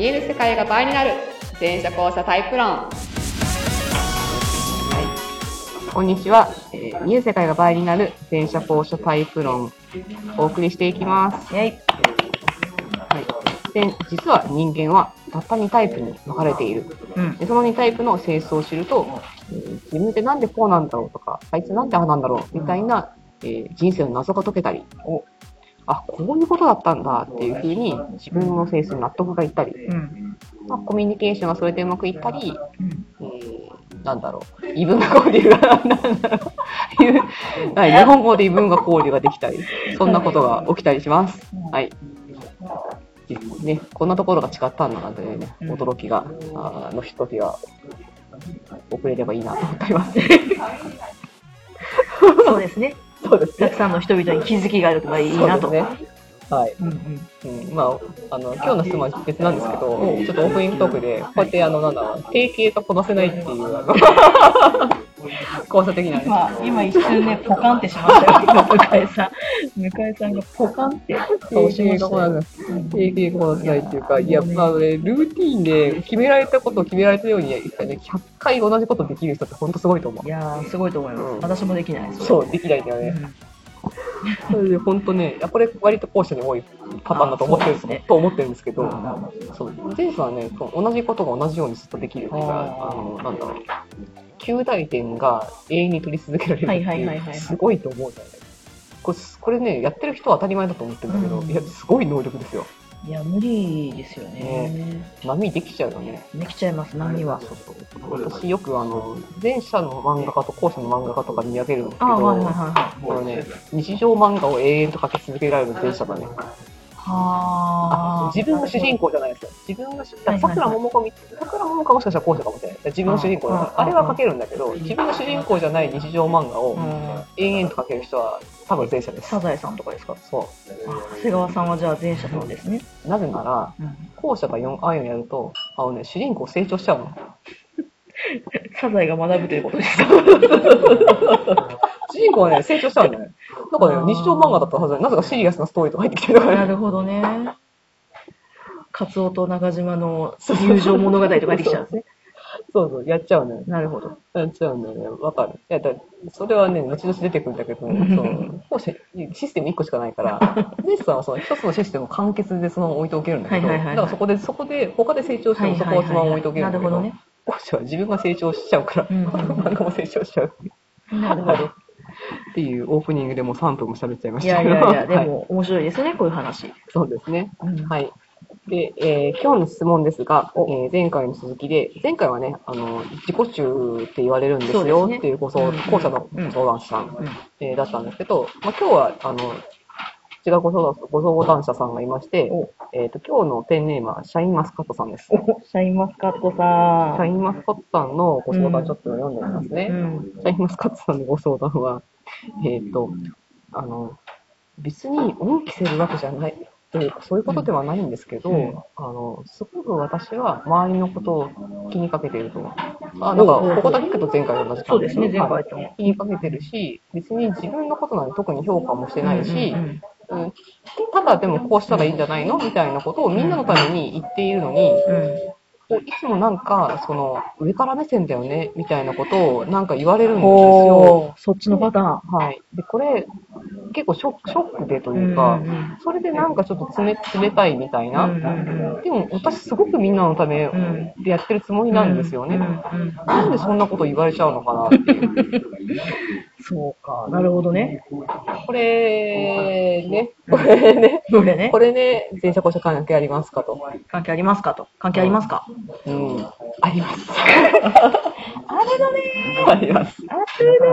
見える世界が倍になる。電車交差タイプ論。はい。こんにちは、えー見える世界が倍になる。電車交差タイプ論。お送りしていきます。はい、で実は人間はたった2タイプに分かれている。うん。でその2タイプの性質を知ると、えー自分ってなんでこうなんだろうとかあいつなんでああなんだろうみたいな、えー人生の謎が解けたりおあこういうことだったんだっていうふうに自分の性質に納得がいったり、うん。まあ、コミュニケーションがそれでうまくいったり、うん。えーなんだろう異文化交流がなんだろういうはい日本語で異文化交流ができたりそんなことが起きたりします。はいね、こんなところが違ったんだなというね、うん驚きが、あーの一つが遅れればいいなと思っています。そうですね。そうですたくさんの人々に気づきがあるといいなと。はい。うんうん。うん、まあ、あの、今日の質問は別なんですけど、ちょっとオープニングトークで、こうやって、あの、なんだ定型がこなせないっていう、交差的なね。まあ、今一瞬ね、ポカンってしましたよ、今、向井さん。向井さんがポカンって顔しま定したよ。型がこなせない。定型がこなせないっていうか、いや、まあね、ルーティーンで決められたことを決められたように、ね、100回同じことできる人って本当すごいと思うい。やー、すごいと思います。うん私もできないです。そう、できないんだよね。う んそれで本当ね、これ割と後者に多いパターンだと思ってるんですね。と思ってるんですけど、うんそう前者はね、同じことが同じようにずっとできるっていうか、あの、なんだろう、旧大点が永遠に取り続けられるってはいう、すごいと思うんだよね。これこれね、やってる人は当たり前だと思ってるんだけど、うん。いや、すごい能力ですよ。いや、無理ですよね。波できちゃうよね。できちゃいます、波は。私よくあの、前者の漫画家と後者の漫画家とかに見分けるんですけあど、はいはいはいはい。これね、日常漫画を永遠と描き続けられる前者だね。はあ。自分が主人公じゃないですよ。自分が主、だはいはいはい桜桃子み、桜桃子はもしかしたら後者かもしれない。自分が主人公だから、ああれは書けるんだけど、自分が主人公じゃない日常漫画をうん。延々と書ける人は多分前者です。サザエさんとかですか？そ長谷川さんはじゃあ前者なんですね。う。なぜなら、うん。後者が4ああいうのやると、あのね、主人公成長しちゃうの。サザエが学ぶということです。主人公はね、成長しちゃうんだよね。なんかね、日常漫画だったはずなのになぜかシリアスなストーリーとか入ってきてるからなるほどね。カツオと中島の友情物語とか入ってきちゃうんですね。そうそう、やっちゃうのよ。なるほど。やっちゃうよね。わかる。いや、だそれはね、後々出てくるんだけど、その後者システム1個しかないから、ネスさんはその一つのシステムを完結でそのまま置いておけるんだけど、はいはいはいはいだからそこで、そこで、他で成長してもそこをそのまま置いておけるんだけど、なるほどね。後者は自分が成長しちゃうから、うんうんうん漫画も成長しちゃう。なるほど。っていうオープニングでもう3分も喋っちゃいまいしたけど。やいやいや、で はいも面白いですね、こういう話。そうですね。うんはい。で、えー今日の質問ですが、えー前回の続きで、前回はね、あの、自己中って言われるんですよっていうご相、うん後者のご相談者さん、うんえーだったんですけど、まあ、今日は、あの、違うご相談ご相談者さんがいまして、おえっ、と、今日のペンネームはシャインマスカットさんです。シャインマスカットさん。ャインマスカットさんのご相談ちょっと読んでみますね。うん。シャインマスカットさんのご相談は、えっ、と、あの、別に恩着せるわけじゃない、というか、そういうことではないんですけど、うん。あの、すごく私は周りのことを気にかけていると。あ、なんか、ここだけ聞くと前回と同じそうですね、前はい。回とも。気にかけてるし、別に自分のことなんて特に評価もしてないし、うん。ただでもこうしたらいいんじゃないの？みたいなことをみんなのために言っているのに、うんこういつもなんか、その、上から目線だよね、みたいなことをなんか言われるんですよ。そっちのパターン。はい。で、これ、結構ショック、ショックでというか、うんうんそれでなんかちょっと冷冷たいみたいな。うんうんでも私すごくみんなのためんでやってるつもりなんですよね。うんうんなんでそんなこと言われちゃうのかなっていう。そうか、なるほどね。これね、これね、これね？こ。れね、前者後者関係ありますかと。関係ありますかと？関係ありますか？うん。あります。あれだねあります。あれだね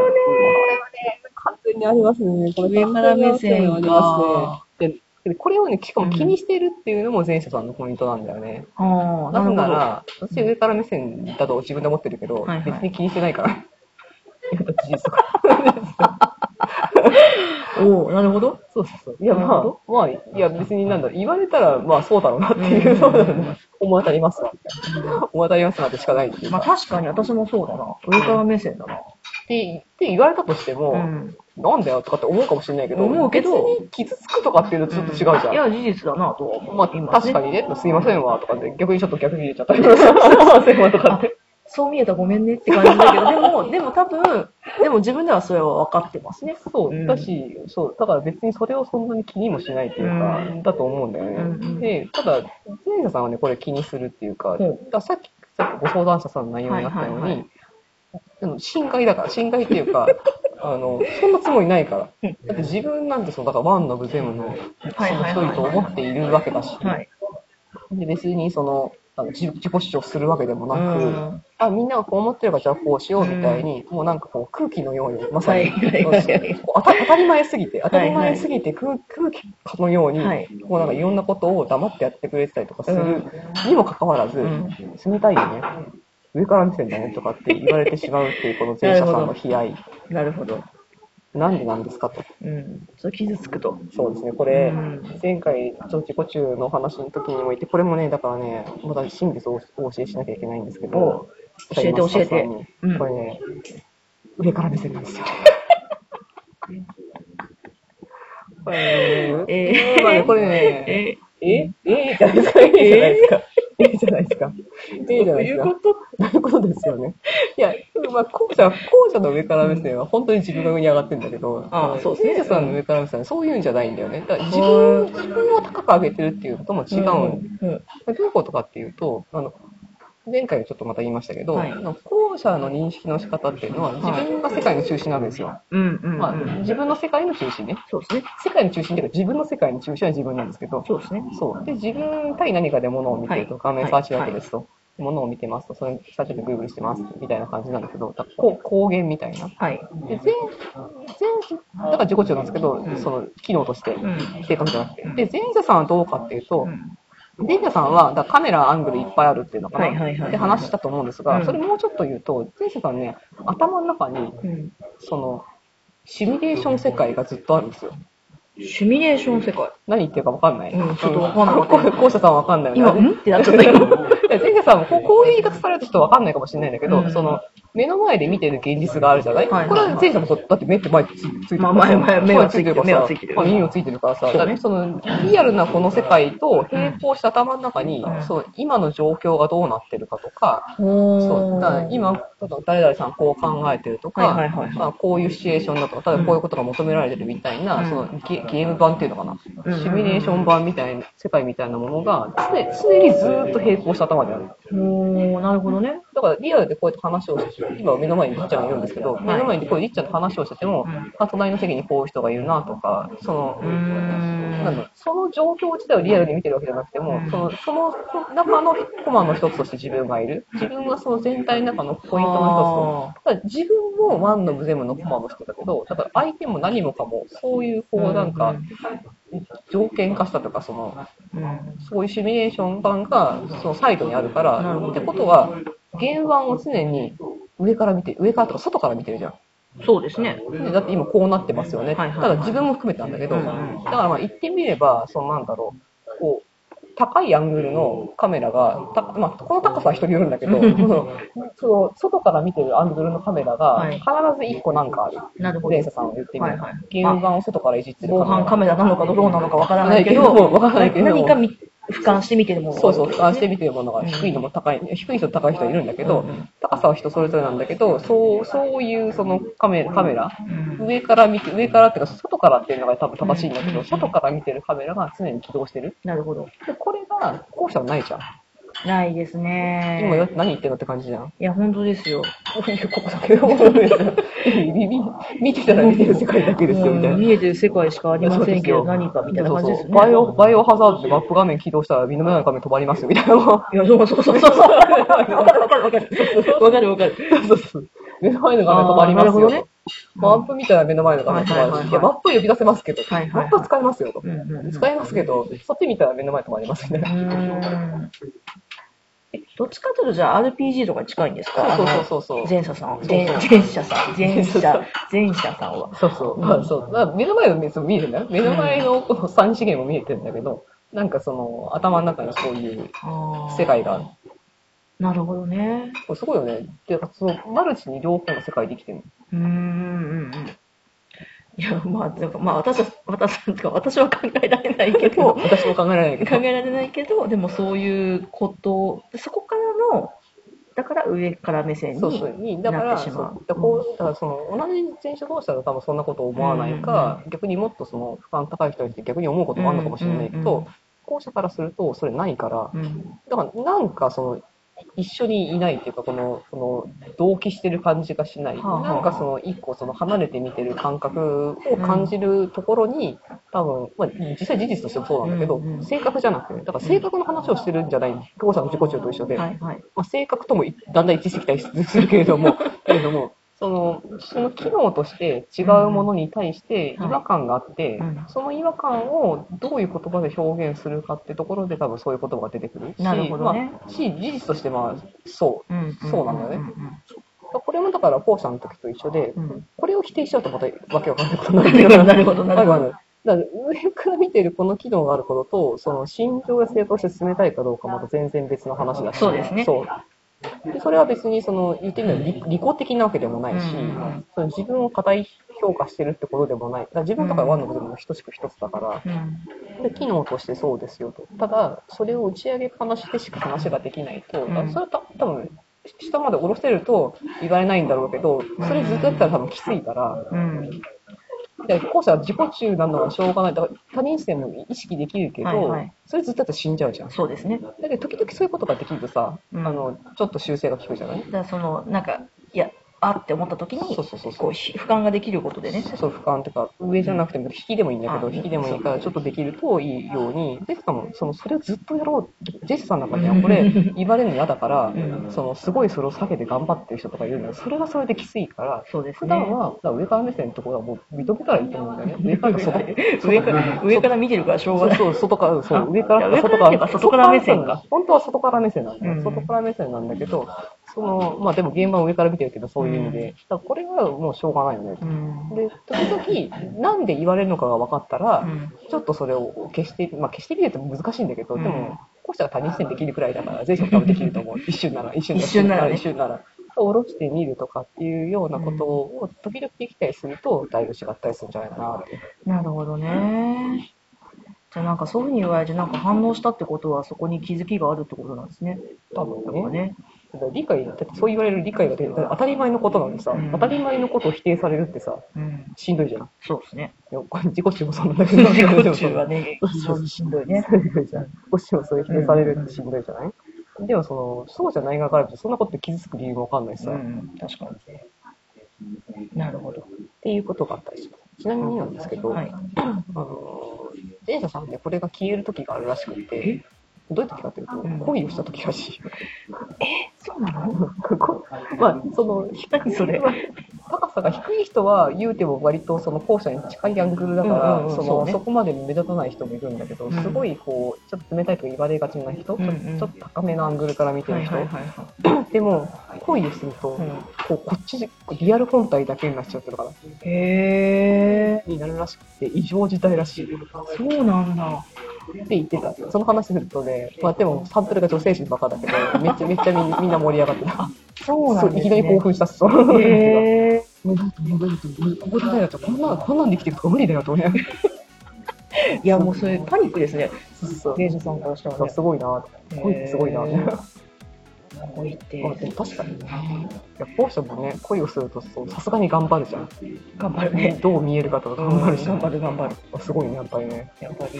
完全にありますね。これ上から目線ありますね。これをね、しかも気にしてるっていうのも前者さんのポイントなんだよね。ああ、なぜなら、私上から目線だと自分で思ってるけど、はいはい別に気にしてないから。やっぱ事実とか。おおなるほど。そうそうそう。いや、まあ、まあ、いや、別になんだ言われたら、まあ、そうだろうなっていう、うんそうだろうな。思い当たりますわ。思い当たりますなってしかないっていうか。まあ確かに私もそうだな。上から目線だな。ってって言われたとしても、うん。なんだよとかって思うかもしれないけど、思うけど別に傷つくとかっていうのとちょっと違うじゃん。いや、事実だなとは思う。まあ、今確かにね、すいませんわ、とかって、逆にちょっと逆に入れちゃったりとか、すいませんわ、とかって。そう見えたらごめんねって感じだけど、でも、でも多分、でも自分ではそれは分かってますね。そうう、んだし、そう、だから別にそれをそんなに気にもしないっていうか、うんだと思うんだよね。うんうんで、ただ、前者さんはね、これ気にするっていうか、うんださっき、さっきご相談者さんの内容になったように、はいはいはいだから、深海っていうか、あの、そんなつもりないから。うんだって自分なんてその、だからワンのブゼムのはいはいはい一人と思っているわけだし、はい。で別にその、あの自自己主張するわけでもなく、うん。あ、みんながこう思ってるからじゃあこうしようみたいに、もうなんかこう空気のように、まさに、当たり前すぎて、当たり前すぎて空空気かのように、はい。こうなんかいろんなことを黙ってやってくれてたりとかするうん。にもかかわらず、うん。冷たいよね。上から見てんだねとかって言われてしまうっていうこの前者さんの悲哀。なるほど。なんでなんですかと。うん。そう傷つくと。そうですね。これ、うん前回、ちょっと自己中の話の時にも言って、これもね、だからね、また真実をお教えしなきゃいけないんですけど、お教えて教えてうんこれね、上から目線なんですよ。これね、えーまあねこれね、えええ じゃないですか、えじゃないですか。えじゃないですか。えじゃないですか。と？そういうことですよね。いや、まあ、後者、後者の上から目線は本当に自分が上に上がってるんだけど、ああそうですね前者さんの上から目線はそういうんじゃないんだよね。だから自分、自分を高く上げてるっていうことも違うん。うん。うんどういうことかっていうと、あの、前回ちょっとまた言いましたけど、はい後者の認識の仕方っていうのは、自分が世界の中心なわけですよ。うんうんまあ、うん。自分の世界の中心ね。そうですね。世界の中心っていうか、自分の世界の中心は自分なんですけど、そうですね。そう。で、自分対何かで物を見てると、はい画面サーチワークですと、物を見てますと、それサーチワーク Google してますみたいな感じなんだけど、だこう光源みたいな。はい。で、全、全、だから自己中なんですけど、んその機能として、うん。正確じゃなくてうん。で、前者さんはどうかっていうと、うん前者さんは、だカメラアングルいっぱいあるっていうのかな、はいはいはって話したと思うんですが、うんそれもうちょっと言うと、前者さんね、頭の中に、うん。その、シミュレーション世界がずっとあるんですよ。シミュレーション世界。何言ってるか分かんない。うんちょっと分かんなかったこう後者さんは分かんないよね。今、ん？ってなっちゃったさこういう言い方されるとちょっとわかんないかもしれないんだけど、うん。その、目の前で見てる現実があるじゃない、はいこれは前者もそう、だって目って前につついてるまあ前前目はついてるからさ。目はついてるまあ耳もついてるからさ、だってその、リアルなこの世界と並行した頭の中に、うん。そう、今の状況がどうなってるかとか、おそう、だから今、誰々さんこう考えてるとか、まあ、こういうシチュエーションだとか、ただこういうことが求められてるみたいな、うん。そのゲゲーム版っていうのかな、うん。シミュレーション版みたいな、世界みたいなものが常、常にずーっと並行した頭にある。おー、なるほどね。だからリアルでこうやって話をして、今目の前にりっちゃんがいるんですけど、い目の前にこうりっちゃんと話をしてても、うんあ隣の席にこういう人がいるなとか、その。なんその状況自体をリアルに見てるわけじゃなくても、うんそのその中のコマの一つとして自分がいる。自分はその全体の中のポイントの一つと。だから自分もワンのブゼムのコマの人だけど、だから相手も何もかも、そういうこうなんか、条件化したとか、その、うん。そういうシミュレーション版がそのサイトにあるから、ってことは、原版を常に上から見て、上からとか外から見てるじゃん。そうですね。でだって今こうなってますよね。はいはいただ自分も含めてなんだけど、うんだからまあ言ってみれば、そのなんだろう、こう、高いアングルのカメラが、たまあ、この高さは人によるんだけど、その外から見てるアングルのカメラがはい必ず1個なんかある。なるほどレー。サさんを言ってみれば、はいはい版を外からいじってる防犯カメラなのかどうなのかわからないけわど、からないけど何か見俯瞰して見てるものがそうそう、俯瞰して見てるものが低いのも高い、低い人と高い人いるんだけど、うんうん高さは人それぞれなんだけど、そう、そういうそのカメラ、カメラ、うん上から見て、上からっていうか、外からっていうのが多分正しいんだけど、うん外から見てるカメラが常に起動してる。なるほど。で、これが、後者はないじゃん。ないですね。今よ何言ってんのって感じじゃん。いや、本当ですよ。こういうここだけのものですよ。見てたら見てる世界だけですよ、みたいな。うん見えてる世界しかありませんけど、何かみたいな感じですね。バイオ、バイオハザードでマップ画面起動したら、目の前の画面止まりますよ、みたいな。いや、そうそうそうそう。わかるわかるわかるわかる。わかるわかる。そうそう。目の前の画面止まりますよ。あーなるほどねマップ見たら目の前の画面止まるいや、マップ呼び出せますけど、マップは使えますよと。使えますけど、そっち見たら目の前止まりますみたいな。どっちかというと、じゃあ RPG とかに近いんですか？そうそうそうそう前者さん。前前者さん。前者、前者さんは。そうそう。まあそう。だ目の前の目見えてんだよ。目の前のこの三次元も見えてんだけど、なんかその、頭の中にそういう世界がある。なるほどね。これすごいよね。で、その、マルチに両方の世界で生きてるの。うーんうんうん。いや、まあ、なんかまあ私は、私なんか私は考えられないけど、私も考えられないけど。考えられないけど、でもそういうこと、そこからの、だから上から目線にそうそうにだからなってしまう。そうだからこうだからその同じ前者同士だと多分そんなこと思わないか、逆にもっとその負荷高い人にって逆に思うこともあるのかもしれないけど、うん。うん。後者からするとそれないからうん。だからなんかその一緒にいないっていうかこのこの同期してる感じがしない、はあはあ。なんかその一個その離れて見てる感覚を感じるところに、多分、まあ、実際事実としてもそうなんだけど、うんうん性格じゃなくてだから性格の話をしてるんじゃない後者の自己中と一緒で、はいはい。まあ、性格ともいだんだん一致してきたりするけれども、けれども、その、その機能として違うものに対して違和感があって、うん。その違和感をどういう言葉で表現するかってところで多分そういう言葉が出てくるし、なるほどね。まあ、し、事実としてまあ、そう。うんそうなんだよね。ん。これもだから、後者の時と一緒で、うん。うんこれを否定しちゃうとまたわけわかんないことになる。なるほどなるほど。だから上から見てるこの機能があることと、その心情や正当して進めたいかどうかまた全然別の話だし、そうですね。そうでそれは別にその言ってみれば利利己的なわけでもないし、うんその自分を過大評価してるってことでもない。だから自分とかワンの部分も等しく一つだから、うん。で機能としてそうですよと。ただ、それを打ち上げっぱなしでしか話ができないと、それはた多分下まで下ろせると言われないんだろうけど、それずっとやったら多分きついから、うん。で後者は自己中なのはしょうがない。だから他人視点も意識できるけど、はいはいそれずっとやったら死んじゃうじゃん。そうですね。だけど時々そういうことができるとさ、うんあの、ちょっと修正が効くじゃない？だからその、なんか、あって思った時に、そうそうそうそうこう、ひ俯瞰ができることでね。そうそう、俯瞰っていうか、上じゃなくても、引きでもいいんだけど、あ引きでもいいから、ちょっとできるといいように、ジェスさんも、その、それをずっとやろうジェスさんの中にはこれ、言われるの嫌だからうん、その、すごいそれを避けて頑張ってる人とかいるんだけど、それはそれできついから、そうですね。普段は、上から目線のところはもう認めたらいいと思うんだよね。上からか外。上から、上から見てるからしょうがない。そう外から、そあう、上からいやから外から目線か。本当は外から目線なんだよ。うん外から目線なんだけど、その、まあでも現場は上から見てるけど、そういう意味で。だからこれはもうしょうがないよね。うん。で、時々、なんで言われるのかが分かったら、うんちょっとそれを消して、まあ消してみるって難しいんだけど、うんでも、こうしたら他人視点できるくらいだから、全社多分できると思う。一瞬なら、一瞬一瞬ならね一瞬なら。下ろしてみるとかっていうようなことを時々できたりすると、だいぶ違ったりするんじゃないかなって。なるほどね。じゃあなんかそういうふうに言われてなんか反応したってことはそこに気づきがあるってことなんですね。多分ね。理解、だってそう言われる理解が出る。だから当たり前のことなのにさ、うん当たり前のことを否定されるってさ、うん。しんどいじゃん。いそうですね。自己中もそうなんだけど。自己中はね、非常にしんどいね。しんどいじゃん。自己中もそれ否定されるってしんどいじゃない？でもその、そうじゃない側からと、そんなことで傷つく理由もわかんないしさ、っうん、確かに。なるほど。ていうことがあったりします。ちなみになんですけど、はい。あの、前者さんでこれが消える時があるらしくて、どういう時かというと、うん恋をした時らしい。そうなのこまあ、その、何それ。高さが低い人は言うても割とその後者に近いアングルだから、うんうんうんそそうね。のそこまで目立たない人もいるんだけど、うん。すごいこうちょっと冷たいと言われがちな人、うんうん。ちょっと高めのアングルから見てる人、はいはいはい。は でも恋をすると、い。こうこっちリアル本体だけになっちゃってるからへになるらしくて異常事態らしい。そうなんだ。て言ってた。その話するとね、まあ、でもサンプルが女性陣ばっかだけどめっちゃめっちゃみんな盛り上がってた。そうなんですね。いきなり興奮した。っすそう。へもうなんともうなんとここでだよこんなこんなんで生きていくとか無理だよと思いなが。いや、もうそれパニックですね。そう。そう芸者さんからしたらね。すごいな。恋ってすごいなへー恋って。まあでも確かにね。い。や後者もね恋をするとそうさすがに頑張るじゃん、頑張るね。どう見えるかとか頑張るじゃん、頑張る頑張る。あすごいねやっぱりね。やっぱり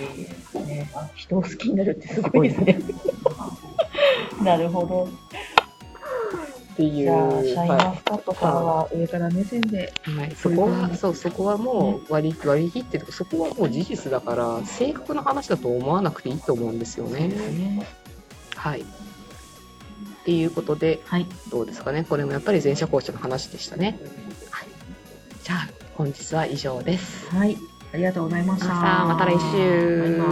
ね、人を好きになるってすごいですね。なるほど。っていう。じゃあ、シャインはマスカットさんは上から目線で。いはい、そこはそうそこはもう割り割り切ってる。そこはもう事実だから性格の話だと思わなくていいと思うんですよね。はいっていうことではい。どうですかね？これもやっぱり前者後者の話でしたね、はい、じゃあ本日は以上ですはい。ありがとうございました。また来週バイバ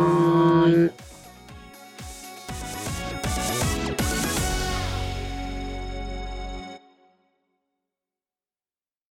ーイ。